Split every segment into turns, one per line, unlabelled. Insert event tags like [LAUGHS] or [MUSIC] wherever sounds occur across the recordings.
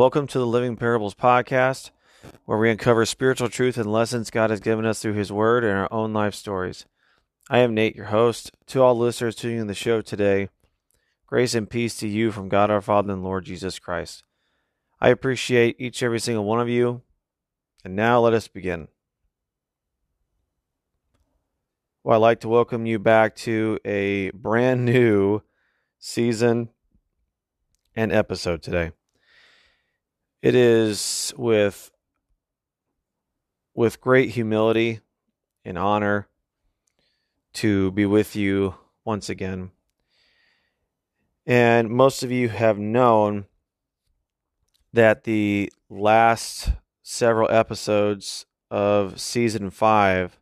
Welcome to the Living Parables podcast, where we uncover spiritual truth and lessons God has given us through His Word and our own life stories. I am Nate, your host. To all listeners tuning in the show today, grace and peace to you from God our Father and Lord Jesus Christ. I appreciate each and every single one of you. And now let us begin. Well, I'd like to welcome you back to a brand [LAUGHS] new season and episode today. It is with with great humility and honor to be with you once again. And most of you have known that the last several episodes of season 5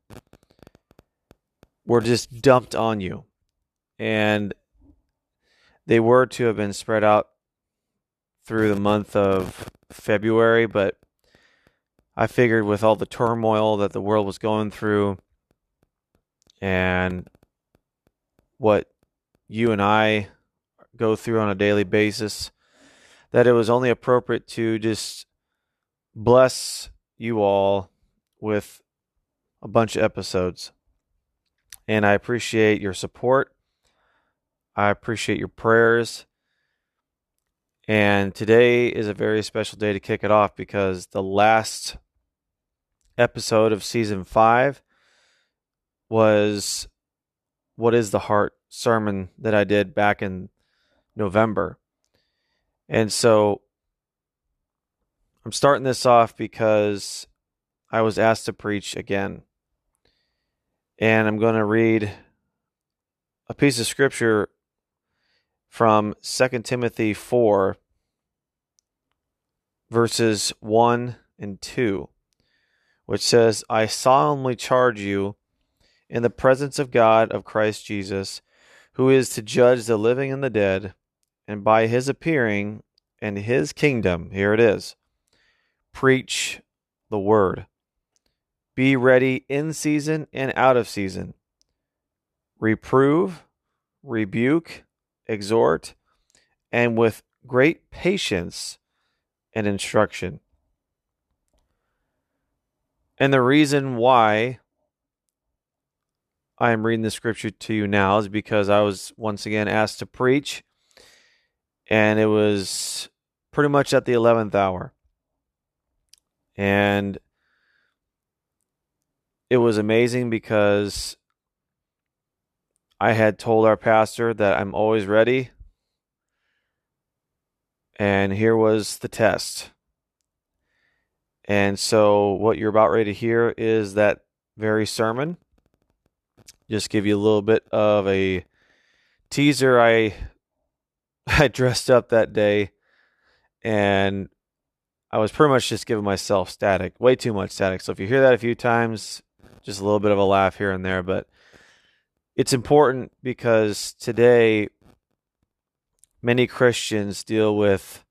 were just dumped on you. And they were to have been spread out through the month of February, but I figured with all the turmoil that the world was going through and what you and I go through on a daily basis, that it was only appropriate to just bless you all with a bunch of episodes. And I appreciate your support. I appreciate your prayers. And today is a very special day to kick it off because the last episode of season five was What is the Heart sermon that I did back in November. And so I'm starting this off because I was asked to preach again. And I'm going to read a piece of scripture from 2 Timothy 4, verses 1 and 2, which says, I solemnly charge you in the presence of God of Christ Jesus, who is to judge the living and the dead, and by his appearing and his kingdom, here it is, preach the word. Be ready in season and out of season. Reprove, rebuke, exhort, and with great patience and instruction. And the reason why I am reading the scripture to you now is because I was once again asked to preach, and it was pretty much at the 11th hour. And it was amazing because I had told our pastor that I'm always ready. And here was the test. And so, what you're about ready to hear is that very sermon. Just give you a little bit of a teaser. I [LAUGHS] I dressed up that day, and I was pretty much just giving myself static, way too much static. So if you hear that a few times, just a little bit of a laugh here and there, but it's important because today many Christians deal with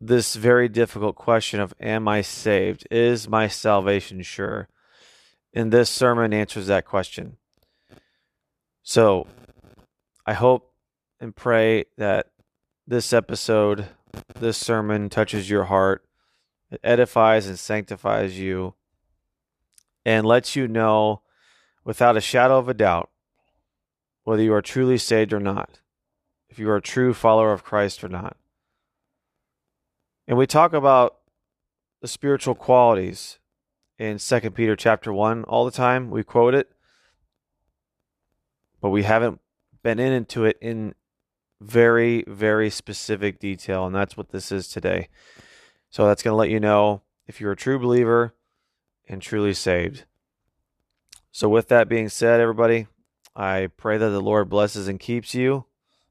this very difficult question of am I saved? Is my salvation sure? And this sermon answers that question. So I hope and pray that this episode, this sermon touches your heart, it edifies and sanctifies you, and lets you know without a shadow of a doubt whether you are truly saved or not, if you are a true follower of Christ or not. And we talk about the spiritual qualities in 2 Peter chapter 1 all the time. We quote it, but we haven't been into it in very, very specific detail. And that's what this is today. So that's going to let you know if you're a true believer and truly saved. So, with that being said, everybody, I pray that the Lord blesses and keeps you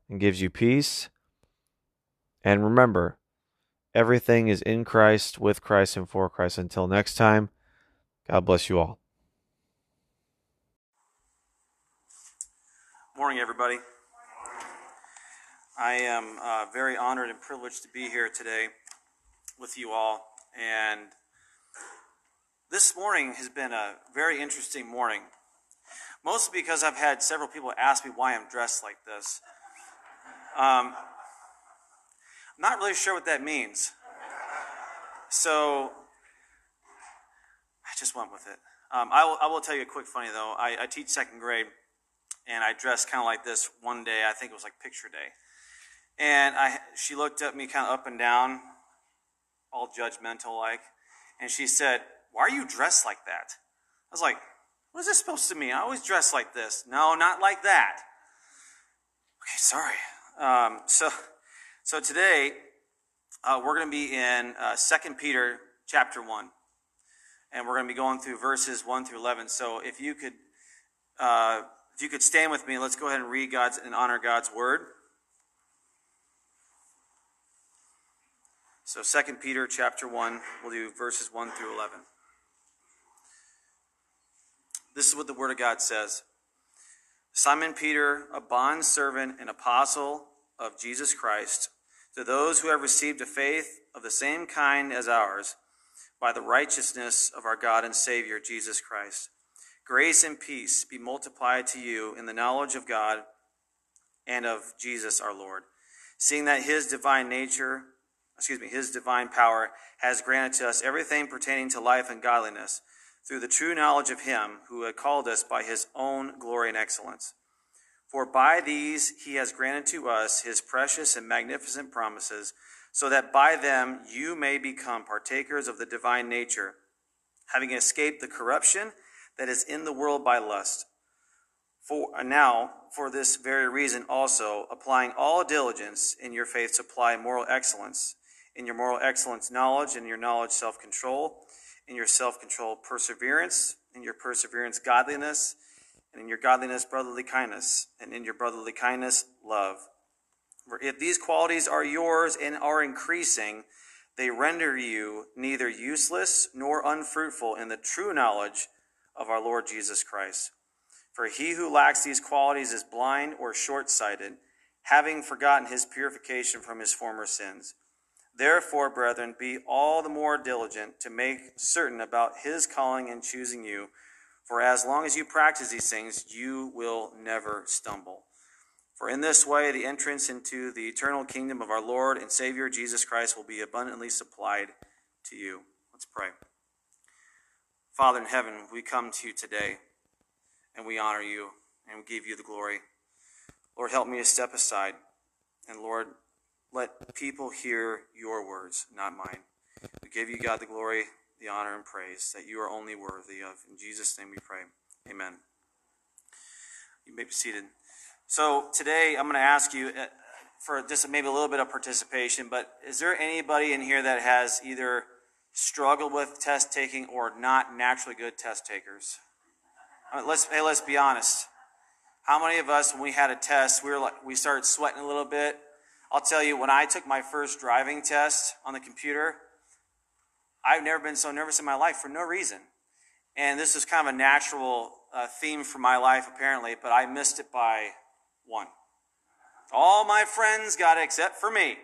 and gives you peace. And remember, everything is in Christ, with Christ, and for Christ. Until next time, God bless you all.
Morning, everybody. I am uh, very honored and privileged to be here today with you all. And this morning has been a very interesting morning, mostly because I've had several people ask me why I'm dressed like this. Um, I'm not really sure what that means. So I just went with it. Um, I, will, I will tell you a quick funny though. I, I teach second grade, and I dressed kind of like this one day. I think it was like picture day, and I she looked at me kind of up and down, all judgmental like, and she said, "Why are you dressed like that?" I was like, "What is this supposed to mean? I always dress like this." No, not like that. Okay, sorry. Um, so, so today uh, we're going to be in uh, Second Peter chapter one, and we're going to be going through verses one through eleven. So, if you could, uh, if you could stand with me, let's go ahead and read God's and honor God's word. So, Second Peter chapter one, we'll do verses one through eleven. This is what the Word of God says. Simon Peter, a bond servant and apostle of Jesus Christ, to those who have received a faith of the same kind as ours, by the righteousness of our God and Savior, Jesus Christ. Grace and peace be multiplied to you in the knowledge of God and of Jesus our Lord, seeing that his divine nature, excuse me, his divine power has granted to us everything pertaining to life and godliness through the true knowledge of him who had called us by his own glory and excellence. For by these he has granted to us his precious and magnificent promises, so that by them you may become partakers of the divine nature, having escaped the corruption that is in the world by lust. For now, for this very reason also, applying all diligence in your faith, supply moral excellence, in your moral excellence knowledge, in your knowledge self control in your self control, perseverance, in your perseverance, godliness, and in your godliness, brotherly kindness, and in your brotherly kindness, love. For if these qualities are yours and are increasing, they render you neither useless nor unfruitful in the true knowledge of our Lord Jesus Christ. For he who lacks these qualities is blind or short sighted, having forgotten his purification from his former sins. Therefore, brethren, be all the more diligent to make certain about his calling and choosing you. For as long as you practice these things, you will never stumble. For in this way, the entrance into the eternal kingdom of our Lord and Savior Jesus Christ will be abundantly supplied to you. Let's pray. Father in heaven, we come to you today and we honor you and we give you the glory. Lord, help me to step aside. And Lord, let people hear your words, not mine. We give you, God, the glory, the honor, and praise that you are only worthy of. In Jesus' name we pray. Amen. You may be seated. So today I'm going to ask you uh, for just maybe a little bit of participation, but is there anybody in here that has either struggled with test taking or not naturally good test takers? Mean, let's hey, let's be honest. How many of us, when we had a test, we were like we started sweating a little bit, I'll tell you, when I took my first driving test on the computer, I've never been so nervous in my life for no reason. And this is kind of a natural uh, theme for my life, apparently, but I missed it by one. All my friends got it except for me.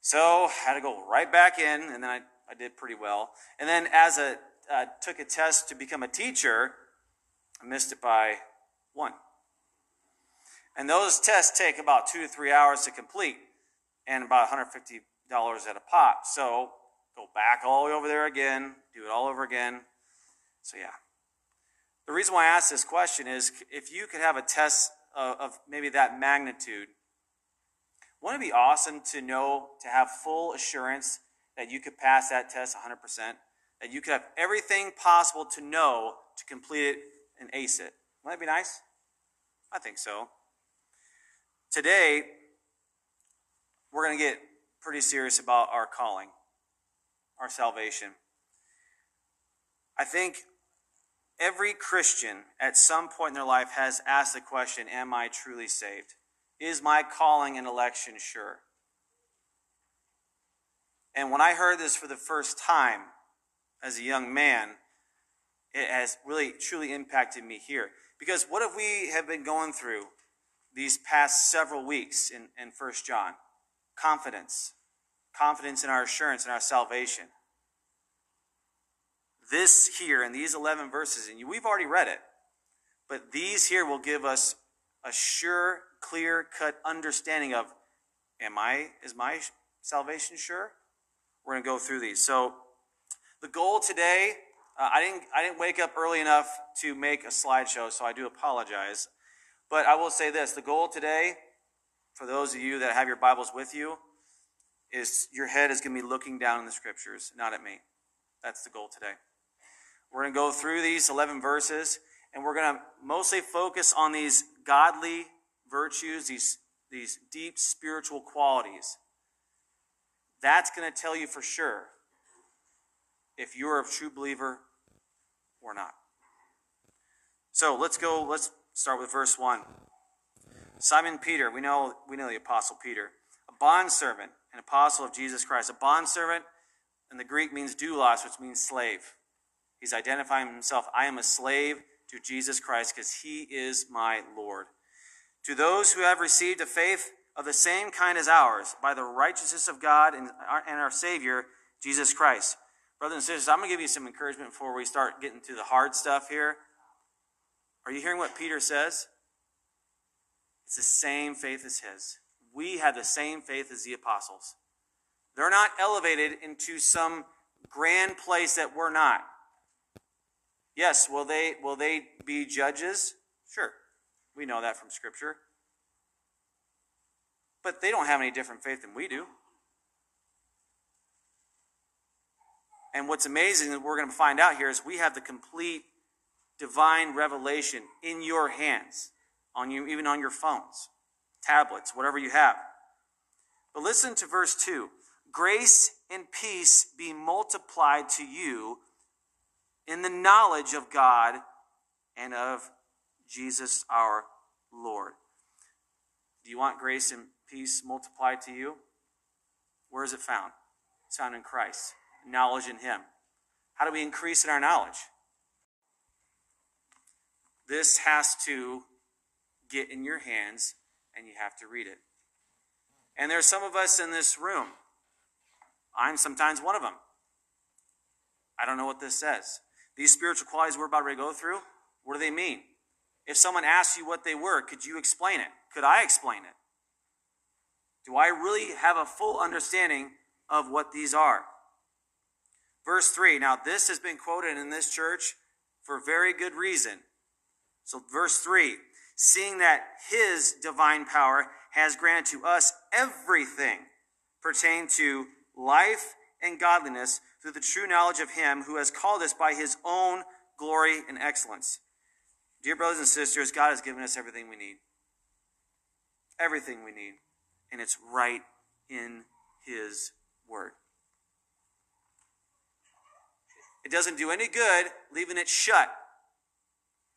So I had to go right back in, and then I, I did pretty well. And then as a uh, took a test to become a teacher, I missed it by one. And those tests take about two to three hours to complete and about $150 at a pop. So go back all the way over there again, do it all over again. So, yeah. The reason why I ask this question is if you could have a test of, of maybe that magnitude, wouldn't it be awesome to know, to have full assurance that you could pass that test 100%? That you could have everything possible to know to complete it and ace it. Wouldn't that be nice? I think so. Today, we're going to get pretty serious about our calling, our salvation. I think every Christian at some point in their life has asked the question Am I truly saved? Is my calling and election sure? And when I heard this for the first time as a young man, it has really truly impacted me here. Because what if we have been going through these past several weeks in, in 1 John. Confidence. Confidence in our assurance and our salvation. This here in these 11 verses, and we've already read it, but these here will give us a sure, clear cut understanding of am I, is my salvation sure? We're going to go through these. So, the goal today, uh, I didn't I didn't wake up early enough to make a slideshow, so I do apologize. But I will say this: the goal today, for those of you that have your Bibles with you, is your head is going to be looking down in the Scriptures, not at me. That's the goal today. We're going to go through these 11 verses, and we're going to mostly focus on these godly virtues, these, these deep spiritual qualities. That's going to tell you for sure if you're a true believer or not. So let's go, let's start with verse 1. Simon Peter, we know, we know the Apostle Peter, a bondservant, an apostle of Jesus Christ. A bondservant in the Greek means doulos, which means slave. He's identifying himself, I am a slave to Jesus Christ because he is my Lord. To those who have received a faith of the same kind as ours, by the righteousness of God and our, and our Savior, Jesus Christ. Brothers and sisters, I'm going to give you some encouragement before we start getting to the hard stuff here. Are you hearing what Peter says? It's the same faith as his. We have the same faith as the apostles. They're not elevated into some grand place that we're not. Yes, will they will they be judges? Sure. We know that from scripture. But they don't have any different faith than we do. And what's amazing that we're going to find out here is we have the complete divine revelation in your hands, on you, even on your phones, tablets, whatever you have. But listen to verse 2 Grace and peace be multiplied to you in the knowledge of God and of Jesus our Lord. Do you want grace and peace multiplied to you? Where is it found? It's found in Christ. Knowledge in Him. How do we increase in our knowledge? This has to get in your hands and you have to read it. And there are some of us in this room. I'm sometimes one of them. I don't know what this says. These spiritual qualities we're about to go through, what do they mean? If someone asks you what they were, could you explain it? Could I explain it? Do I really have a full understanding of what these are? Verse 3. Now, this has been quoted in this church for very good reason. So, verse 3 seeing that his divine power has granted to us everything pertaining to life and godliness through the true knowledge of him who has called us by his own glory and excellence. Dear brothers and sisters, God has given us everything we need. Everything we need. And it's right in his word. It doesn't do any good leaving it shut.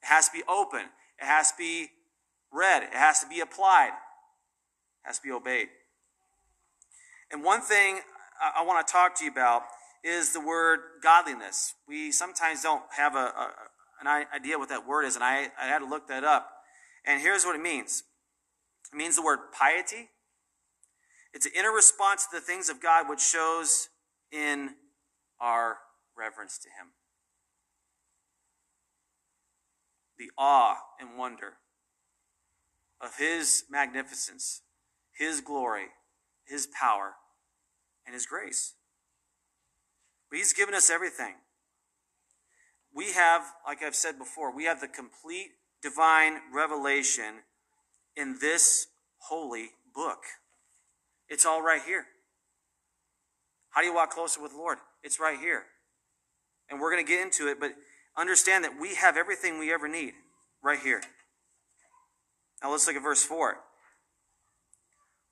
It has to be open. It has to be read. It has to be applied. It has to be obeyed. And one thing I, want to talk to you about is the word godliness. We sometimes don't have a, a, an idea what that word is, and I, I had to look that up. And here's what it means it means the word piety. It's an inner response to the things of God which shows in our reverence to Him. The awe and wonder of His magnificence, His glory, His power, and His grace. But He's given us everything. We have, like I've said before, we have the complete divine revelation in this holy book. It's all right here. How do you walk closer with the Lord? It's right here. And we're going to get into it, but understand that we have everything we ever need right here. Now let's look at verse 4.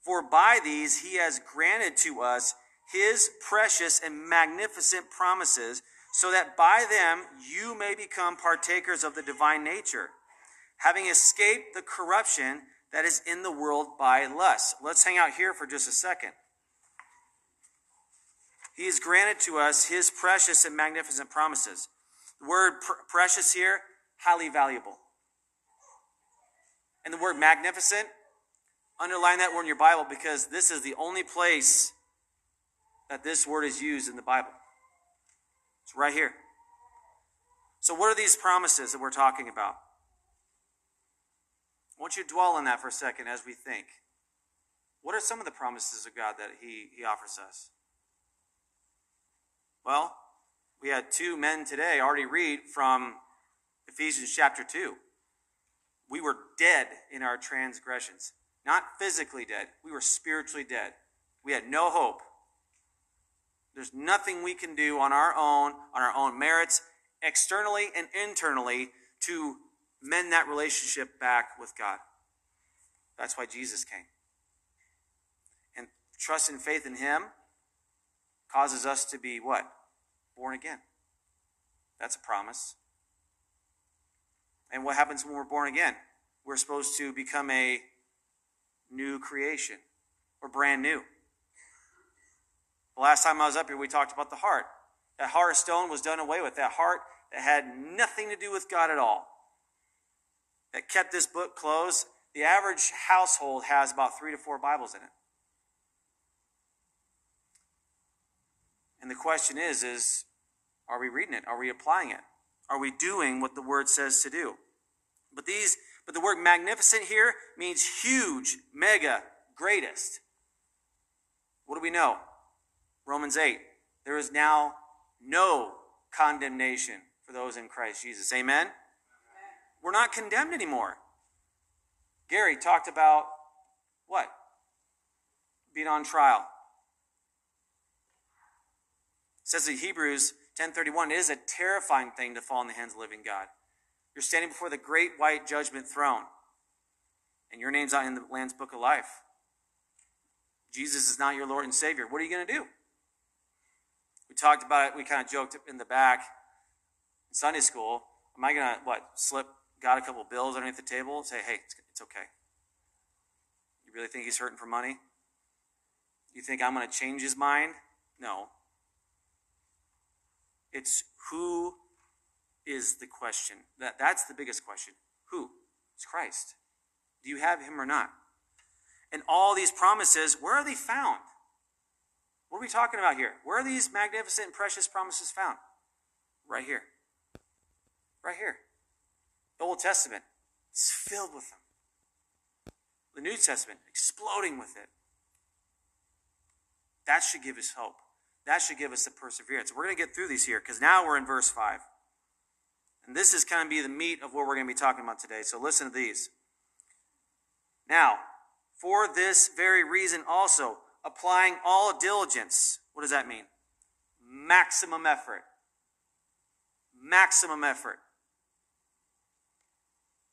For by these he has granted to us his precious and magnificent promises, so that by them you may become partakers of the divine nature, having escaped the corruption that is in the world by lust. Let's hang out here for just a second. He has granted to us his precious and magnificent promises. The word pr- precious here, highly valuable. And the word magnificent, underline that word in your Bible because this is the only place that this word is used in the Bible. It's right here. So, what are these promises that we're talking about? I want you to dwell on that for a second as we think. What are some of the promises of God that He, he offers us? Well, we had two men today already read from Ephesians chapter 2. We were dead in our transgressions. Not physically dead, we were spiritually dead. We had no hope. There's nothing we can do on our own, on our own merits, externally and internally, to mend that relationship back with God. That's why Jesus came. And trust and faith in Him causes us to be what? Born again. That's a promise. And what happens when we're born again? We're supposed to become a new creation or brand new. The last time I was up here, we talked about the heart. That heart of stone was done away with. That heart that had nothing to do with God at all. That kept this book closed. The average household has about three to four Bibles in it. And the question is, is are we reading it? Are we applying it? Are we doing what the word says to do? But these but the word magnificent here means huge, mega, greatest. What do we know? Romans 8. There is now no condemnation for those in Christ Jesus. Amen? Amen. We're not condemned anymore. Gary talked about what? Being on trial. Says in Hebrews 10:31, it is a terrifying thing to fall in the hands of the living God. You're standing before the great white judgment throne, and your name's not in the Lamb's book of life. Jesus is not your Lord and Savior. What are you going to do? We talked about it. We kind of joked in the back in Sunday school. Am I going to, what, slip God a couple bills underneath the table? Say, hey, it's, it's okay. You really think he's hurting for money? You think I'm going to change his mind? No. It's who is the question. That, that's the biggest question. Who? It's Christ. Do you have him or not? And all these promises, where are they found? What are we talking about here? Where are these magnificent and precious promises found? Right here. Right here. The Old Testament is filled with them. The New Testament exploding with it. That should give us hope. That should give us the perseverance. We're going to get through these here because now we're in verse 5. And this is kind of be the meat of what we're going to be talking about today. So listen to these. Now, for this very reason also, applying all diligence. What does that mean? Maximum effort. Maximum effort.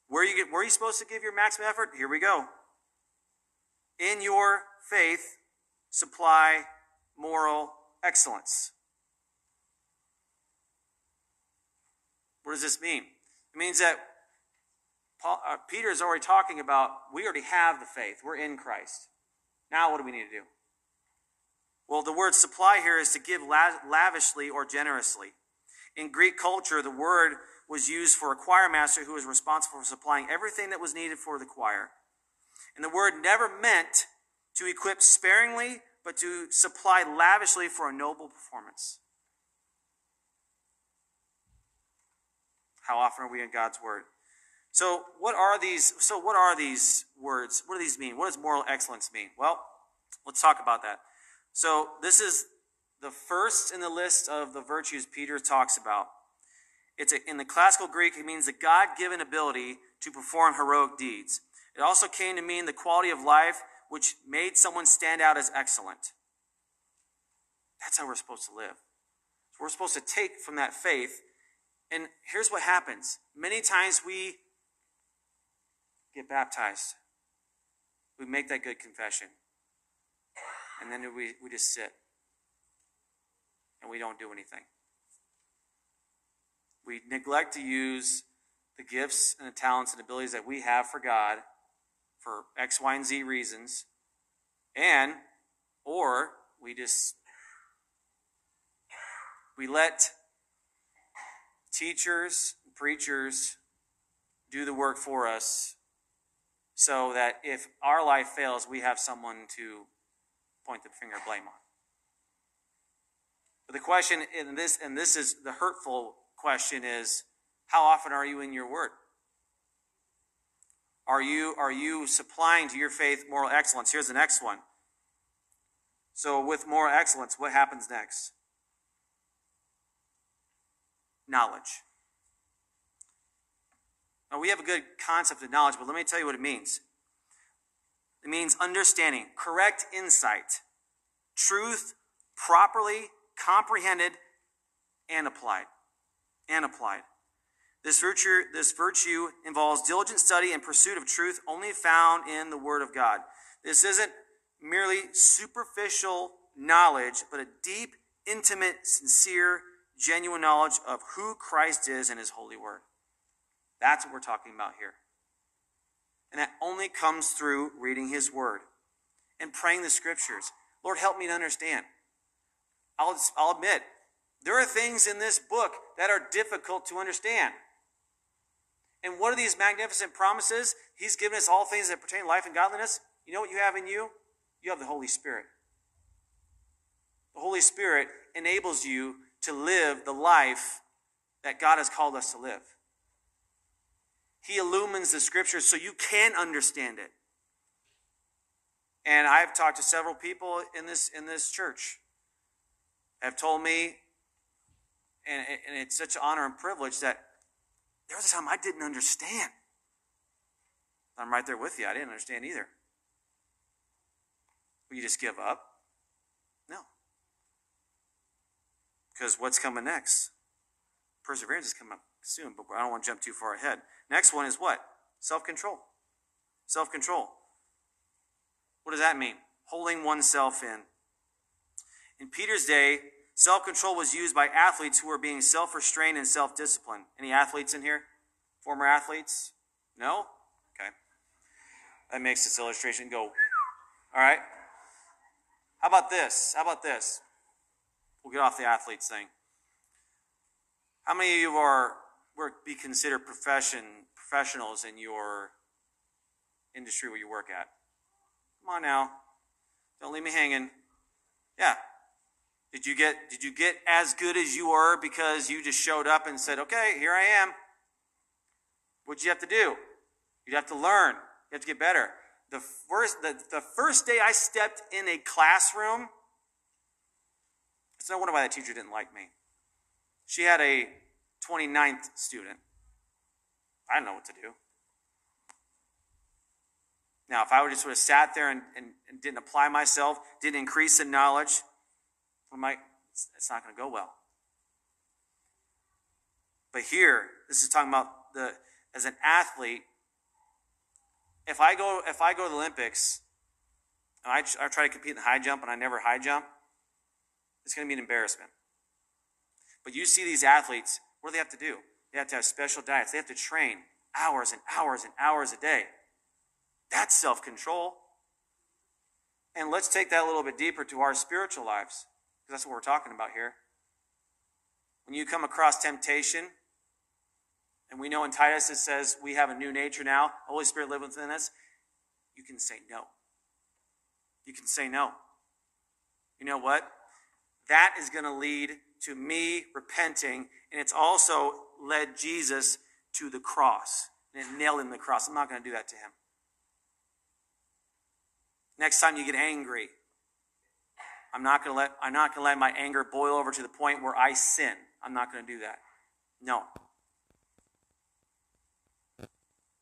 Where you, where are you supposed to give your maximum effort? Here we go. In your faith, supply moral excellence. What does this mean? It means that Paul, uh, Peter is already talking about we already have the faith. We're in Christ. Now, what do we need to do? Well, the word supply here is to give lavishly or generously. In Greek culture, the word was used for a choir master who was responsible for supplying everything that was needed for the choir. And the word never meant to equip sparingly, but to supply lavishly for a noble performance. How often are we in God's word? So, what are these? So, what are these words? What do these mean? What does moral excellence mean? Well, let's talk about that. So, this is the first in the list of the virtues Peter talks about. It's a, in the classical Greek, it means the God given ability to perform heroic deeds. It also came to mean the quality of life which made someone stand out as excellent. That's how we're supposed to live. So we're supposed to take from that faith. And here's what happens many times we get baptized, we make that good confession, and then we, we just sit and we don't do anything. We neglect to use the gifts and the talents and abilities that we have for God for X, Y, and Z reasons, and or we just we let teachers, preachers do the work for us so that if our life fails, we have someone to point the finger of blame on. But the question in this, and this is the hurtful question is, how often are you in your word? Are you, are you supplying to your faith moral excellence? Here's the next one. So, with moral excellence, what happens next? Knowledge. Now, we have a good concept of knowledge, but let me tell you what it means. It means understanding, correct insight, truth properly comprehended and applied. And applied. This virtue, this virtue involves diligent study and pursuit of truth only found in the Word of God. This isn't merely superficial knowledge, but a deep, intimate, sincere, genuine knowledge of who Christ is and His holy Word. That's what we're talking about here. And that only comes through reading His Word and praying the Scriptures. Lord, help me to understand. I'll, I'll admit, there are things in this book that are difficult to understand. And what are these magnificent promises? He's given us all things that pertain to life and godliness. You know what you have in you? You have the Holy Spirit. The Holy Spirit enables you to live the life that God has called us to live. He illumines the scriptures so you can understand it. And I've talked to several people in this in this church have told me, and, and it's such an honor and privilege that there was a time I didn't understand. I'm right there with you. I didn't understand either. Will you just give up? No. Because what's coming next? Perseverance is coming up soon, but I don't want to jump too far ahead. Next one is what? Self control. Self control. What does that mean? Holding oneself in. In Peter's day, self control was used by athletes who were being self restrained and self disciplined. Any athletes in here? Former athletes? No? Okay. That makes this illustration go. All right. How about this? How about this? We'll get off the athletes thing. How many of you are work be considered profession professionals in your industry where you work at? Come on now. Don't leave me hanging. Yeah. Did you get did you get as good as you were because you just showed up and said, "Okay, here I am." What'd you have to do? You'd have to learn. You have to get better. The first the, the first day I stepped in a classroom, it's no wonder why that teacher didn't like me. She had a 29th student. I don't know what to do. Now, if I would just sort of sat there and, and, and didn't apply myself, didn't increase in knowledge, well, my, it's, it's not going to go well. But here, this is talking about the as an athlete. If I go if I go to the Olympics and I, I try to compete in the high jump and I never high jump, it's going to be an embarrassment. But you see these athletes, what do they have to do? They have to have special diets. They have to train hours and hours and hours a day. That's self control. And let's take that a little bit deeper to our spiritual lives, because that's what we're talking about here. When you come across temptation, and we know in Titus it says we have a new nature now, Holy Spirit lives within us, you can say no. You can say no. You know what? That is going to lead to me repenting, and it's also led Jesus to the cross and nailed him to the cross. I'm not going to do that to him. Next time you get angry, I'm not going to let I'm not going to let my anger boil over to the point where I sin. I'm not going to do that. No.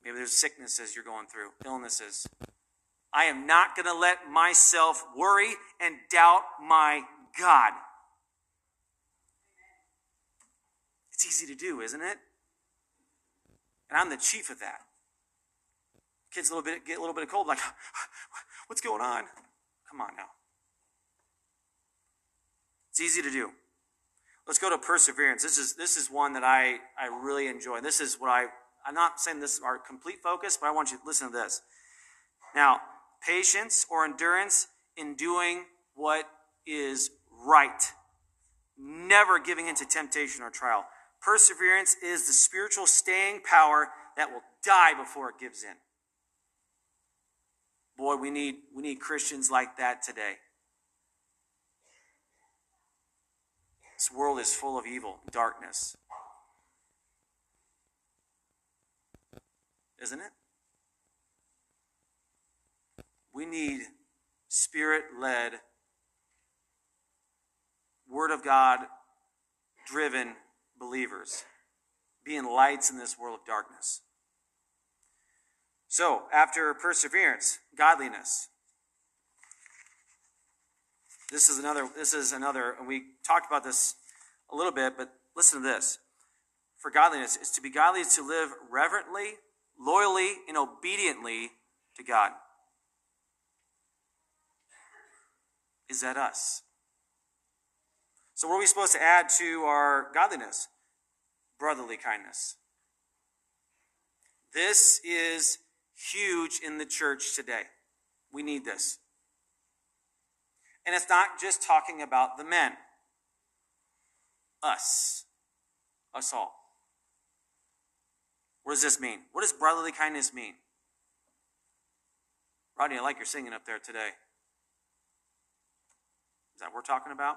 Maybe there's sicknesses you're going through, illnesses. I am not going to let myself worry and doubt my God. It's easy to do, isn't it? And I'm the chief of that. Kids a little bit get a little bit of cold, like, [SIGHS] what's going on? Come on now. It's easy to do. Let's go to perseverance. This is this is one that I, I really enjoy. This is what I I'm not saying this is our complete focus, but I want you to listen to this. Now, patience or endurance in doing what is right. Never giving into temptation or trial. Perseverance is the spiritual staying power that will die before it gives in. Boy, we need, we need Christians like that today. This world is full of evil, darkness. Isn't it? We need spirit led, Word of God driven believers, being lights in this world of darkness. So, after perseverance, godliness. This is another, this is another, and we talked about this a little bit, but listen to this. For godliness is to be godly is to live reverently, loyally, and obediently to God. Is that us? So, what are we supposed to add to our godliness? Brotherly kindness. This is huge in the church today. We need this. And it's not just talking about the men, us, us all. What does this mean? What does brotherly kindness mean? Rodney, I like your singing up there today. Is that what we're talking about?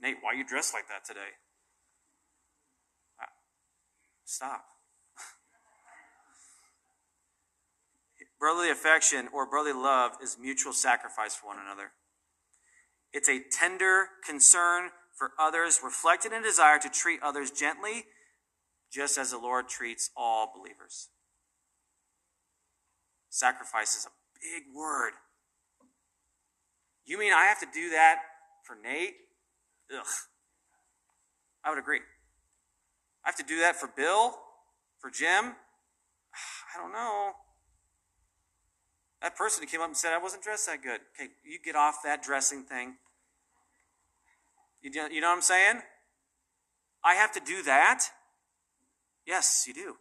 Nate, why are you dressed like that today? Ah, stop. Brotherly affection or brotherly love is mutual sacrifice for one another. It's a tender concern for others, reflected in a desire to treat others gently, just as the Lord treats all believers. Sacrifice is a big word. You mean I have to do that for Nate? Ugh. I would agree. I have to do that for Bill? For Jim? [SIGHS] I don't know. That person who came up and said I wasn't dressed that good. Okay, you get off that dressing thing. You, you know what I'm saying? I have to do that? Yes, you do.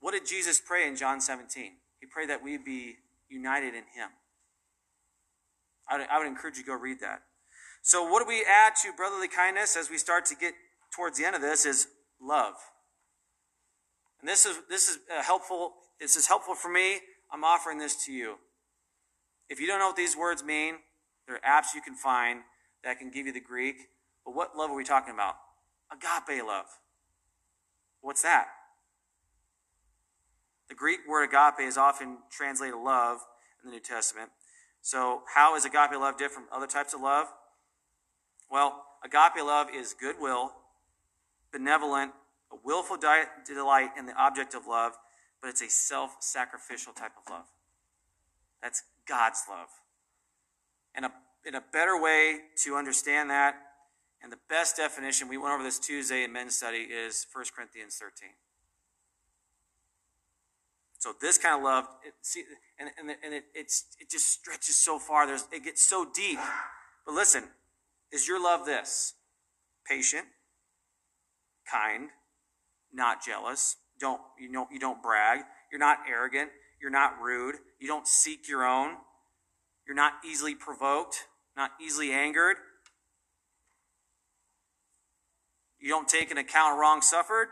What did Jesus pray in John 17? He prayed that we be united in Him. I would, I would encourage you to go read that. So, what do we add to brotherly kindness as we start to get towards the end of this is love. And this is this is helpful. This is helpful for me. I'm offering this to you. If you don't know what these words mean, there are apps you can find that can give you the Greek. But what love are we talking about? Agape love. What's that? The Greek word agape is often translated love in the New Testament. So, how is agape love different from other types of love? Well, agape love is goodwill, benevolent, a willful delight in the object of love, but it's a self sacrificial type of love. That's God's love. And a, in a better way to understand that, and the best definition, we went over this Tuesday in men's study, is 1 Corinthians 13. So this kind of love, it, see, and, and, and it, it's, it just stretches so far. There's, it gets so deep. But listen, is your love this? Patient, kind, not jealous. Don't you know you don't brag. You're not arrogant. You're not rude. You don't seek your own. You're not easily provoked, not easily angered. You don't take an account of wrong suffered.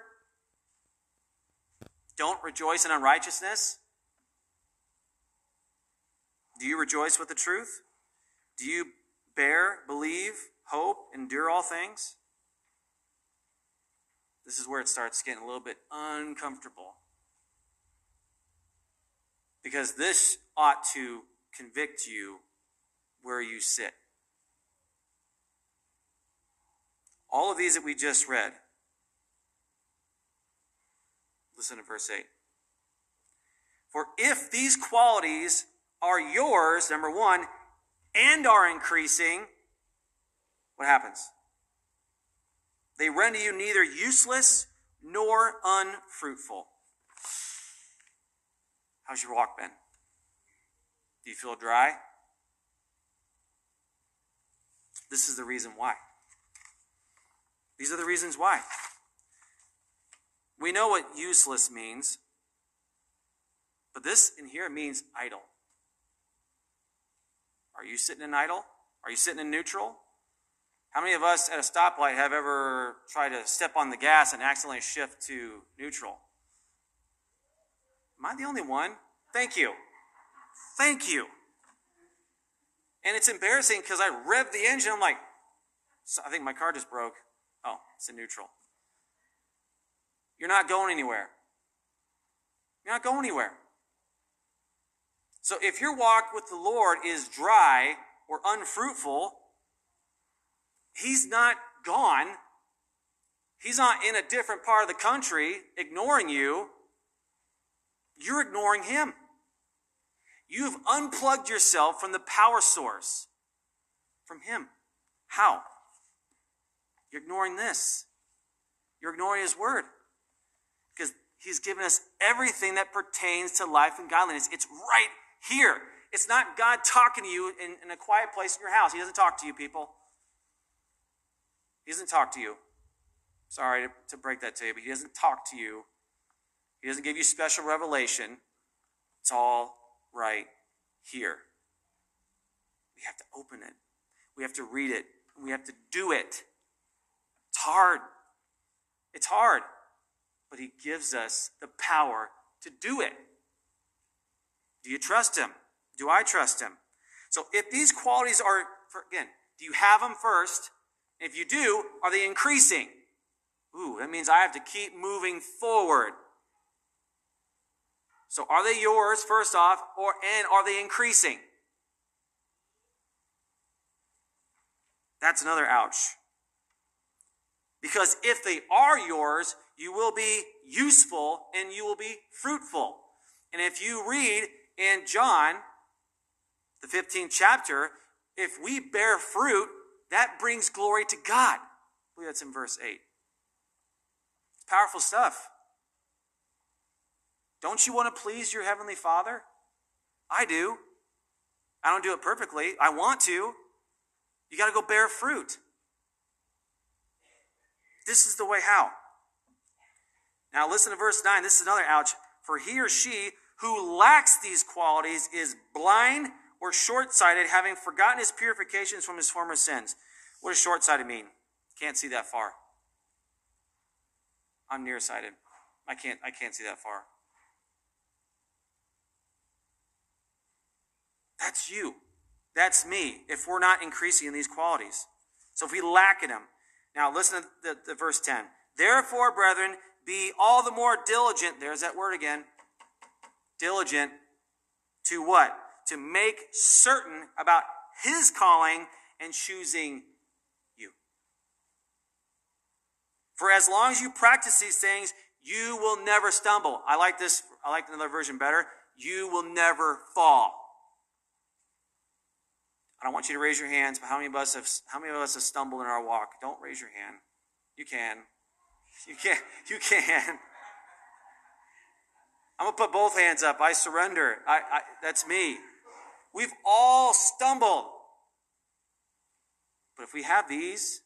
Don't rejoice in unrighteousness. Do you rejoice with the truth? Do you bear, believe, hope, endure all things? This is where it starts getting a little bit uncomfortable. Because this ought to convict you where you sit. All of these that we just read. Listen to verse 8. For if these qualities are yours, number one, and are increasing, what happens? They render you neither useless nor unfruitful. How's your walk been? Do you feel dry? This is the reason why. These are the reasons why. We know what useless means, but this in here means idle. Are you sitting in idle? Are you sitting in neutral? How many of us at a stoplight have ever tried to step on the gas and accidentally shift to neutral? Am I the only one? Thank you. Thank you. And it's embarrassing because I rev the engine. I'm like, I think my car just broke. Oh, it's in neutral. You're not going anywhere. You're not going anywhere. So if your walk with the Lord is dry or unfruitful, He's not gone. He's not in a different part of the country ignoring you. You're ignoring Him. You've unplugged yourself from the power source, from Him. How? You're ignoring this. You're ignoring His Word. Because He's given us everything that pertains to life and godliness. It's right here. It's not God talking to you in, in a quiet place in your house. He doesn't talk to you, people. He doesn't talk to you. Sorry to, to break that to you, but He doesn't talk to you. He doesn't give you special revelation. It's all right here. We have to open it. We have to read it. We have to do it. It's hard. It's hard. But He gives us the power to do it. Do you trust Him? Do I trust Him? So if these qualities are, again, do you have them first? If you do, are they increasing? Ooh, that means I have to keep moving forward. So are they yours first off, or and are they increasing? That's another ouch. Because if they are yours, you will be useful and you will be fruitful. And if you read in John, the 15th chapter, if we bear fruit, that brings glory to God. I believe that's in verse 8. It's powerful stuff. Don't you want to please your Heavenly Father? I do. I don't do it perfectly. I want to. You got to go bear fruit. This is the way how. Now listen to verse 9. This is another ouch. For he or she who lacks these qualities is blind or short sighted, having forgotten his purifications from his former sins. What does short sighted mean? Can't see that far. I'm nearsighted. I can't, I can't see that far. That's you. That's me if we're not increasing in these qualities. So if we lack in them. Now listen to the, the verse 10. Therefore, brethren, be all the more diligent. There's that word again. Diligent to what? To make certain about his calling and choosing you. For as long as you practice these things, you will never stumble. I like this, I like another version better. You will never fall. I don't want you to raise your hands, but how many of us have how many of us have stumbled in our walk? Don't raise your hand. You can. You can. [LAUGHS] You can. I'm gonna put both hands up. I surrender. I, I that's me. We've all stumbled. But if we have these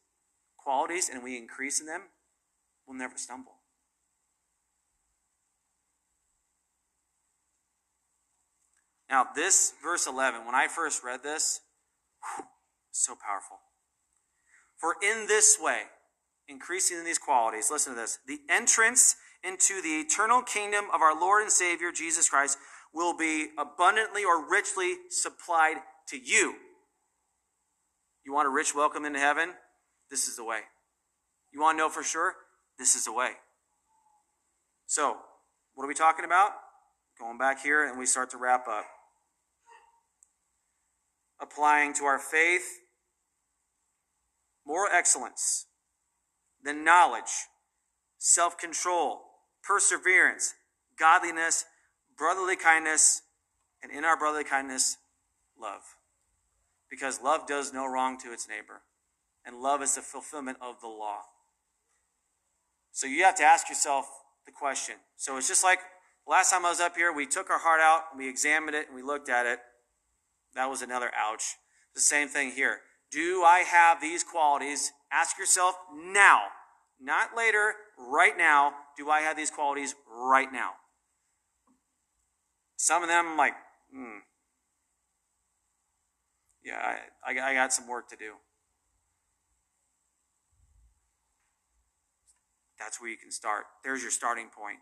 qualities and we increase in them, we'll never stumble. Now, this verse 11, when I first read this, so powerful. For in this way, increasing in these qualities, listen to this the entrance into the eternal kingdom of our Lord and Savior Jesus Christ will be abundantly or richly supplied to you. You want a rich welcome into heaven? This is the way. You want to know for sure? This is the way. So, what are we talking about? Going back here and we start to wrap up applying to our faith moral excellence, then knowledge, self control, perseverance, godliness, brotherly kindness, and in our brotherly kindness, love. Because love does no wrong to its neighbor, and love is the fulfillment of the law. So you have to ask yourself the question. So it's just like last time I was up here, we took our heart out, we examined it, and we looked at it. That was another ouch. The same thing here. Do I have these qualities? Ask yourself now, not later, right now. Do I have these qualities right now? Some of them, I'm like, hmm. Yeah, I, I got some work to do. That's where you can start. There's your starting point.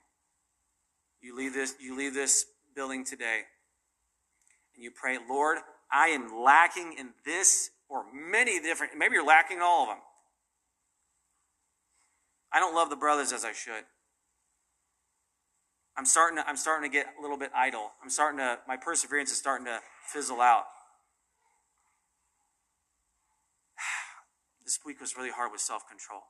You leave this, you leave this building today and you pray, Lord, I am lacking in this or many different, maybe you're lacking all of them. I don't love the brothers as I should. I'm starting to, I'm starting to get a little bit idle. I'm starting to, my perseverance is starting to fizzle out. [SIGHS] This week was really hard with self control.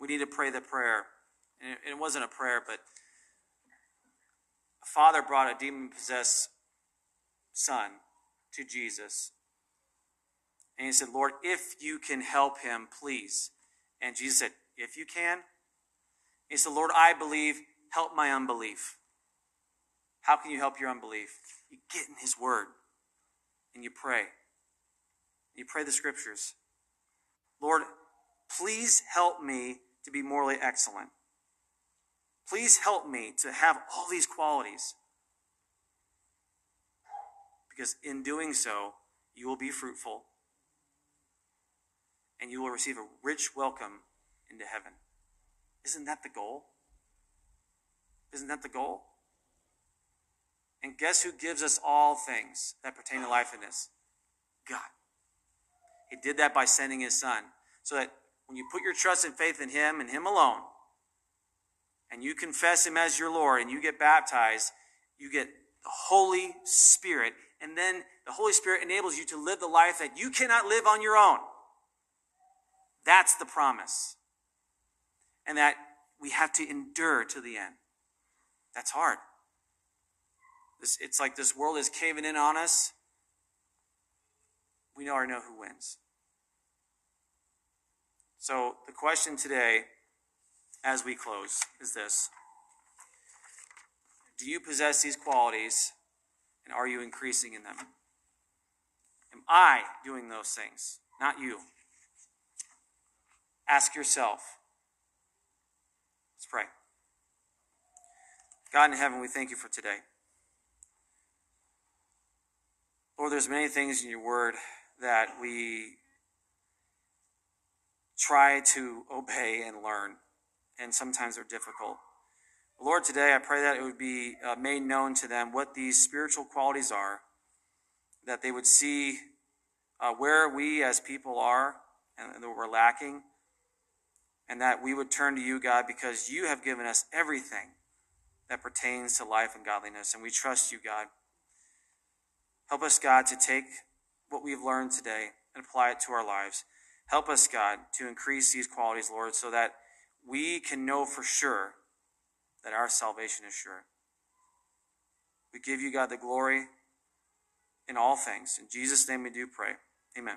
We need to pray the prayer. And it wasn't a prayer, but a father brought a demon possessed son to Jesus. And he said, Lord, if you can help him, please. And Jesus said, If you can. He said, Lord, I believe, help my unbelief. How can you help your unbelief? You get in his word and you pray. You pray the scriptures. Lord, please help me to be morally excellent. Please help me to have all these qualities. Because in doing so, you will be fruitful and you will receive a rich welcome into heaven. Isn't that the goal? Isn't that the goal? And guess who gives us all things that pertain to life and this? God. He did that by sending his son. So that when you put your trust and faith in him and him alone, and you confess him as your Lord and you get baptized, you get the Holy Spirit. And then the Holy Spirit enables you to live the life that you cannot live on your own. That's the promise. And that we have to endure to the end. That's hard. it's like this world is caving in on us. We already know who wins. So, the question today, as we close, is this Do you possess these qualities, and are you increasing in them? Am I doing those things? Not you. Ask yourself. Let's pray. God in heaven, we thank you for today. Lord, there's many things in your word that we try to obey and learn, and sometimes they're difficult. Lord, today I pray that it would be uh, made known to them what these spiritual qualities are, that they would see uh, where we as people are and that we're lacking, and that we would turn to you, God, because you have given us everything that pertains to life and godliness, and we trust you, God. Help us, God, to take what we've learned today and apply it to our lives. Help us, God, to increase these qualities, Lord, so that we can know for sure that our salvation is sure. We give you, God, the glory in all things. In Jesus' name we do pray. Amen.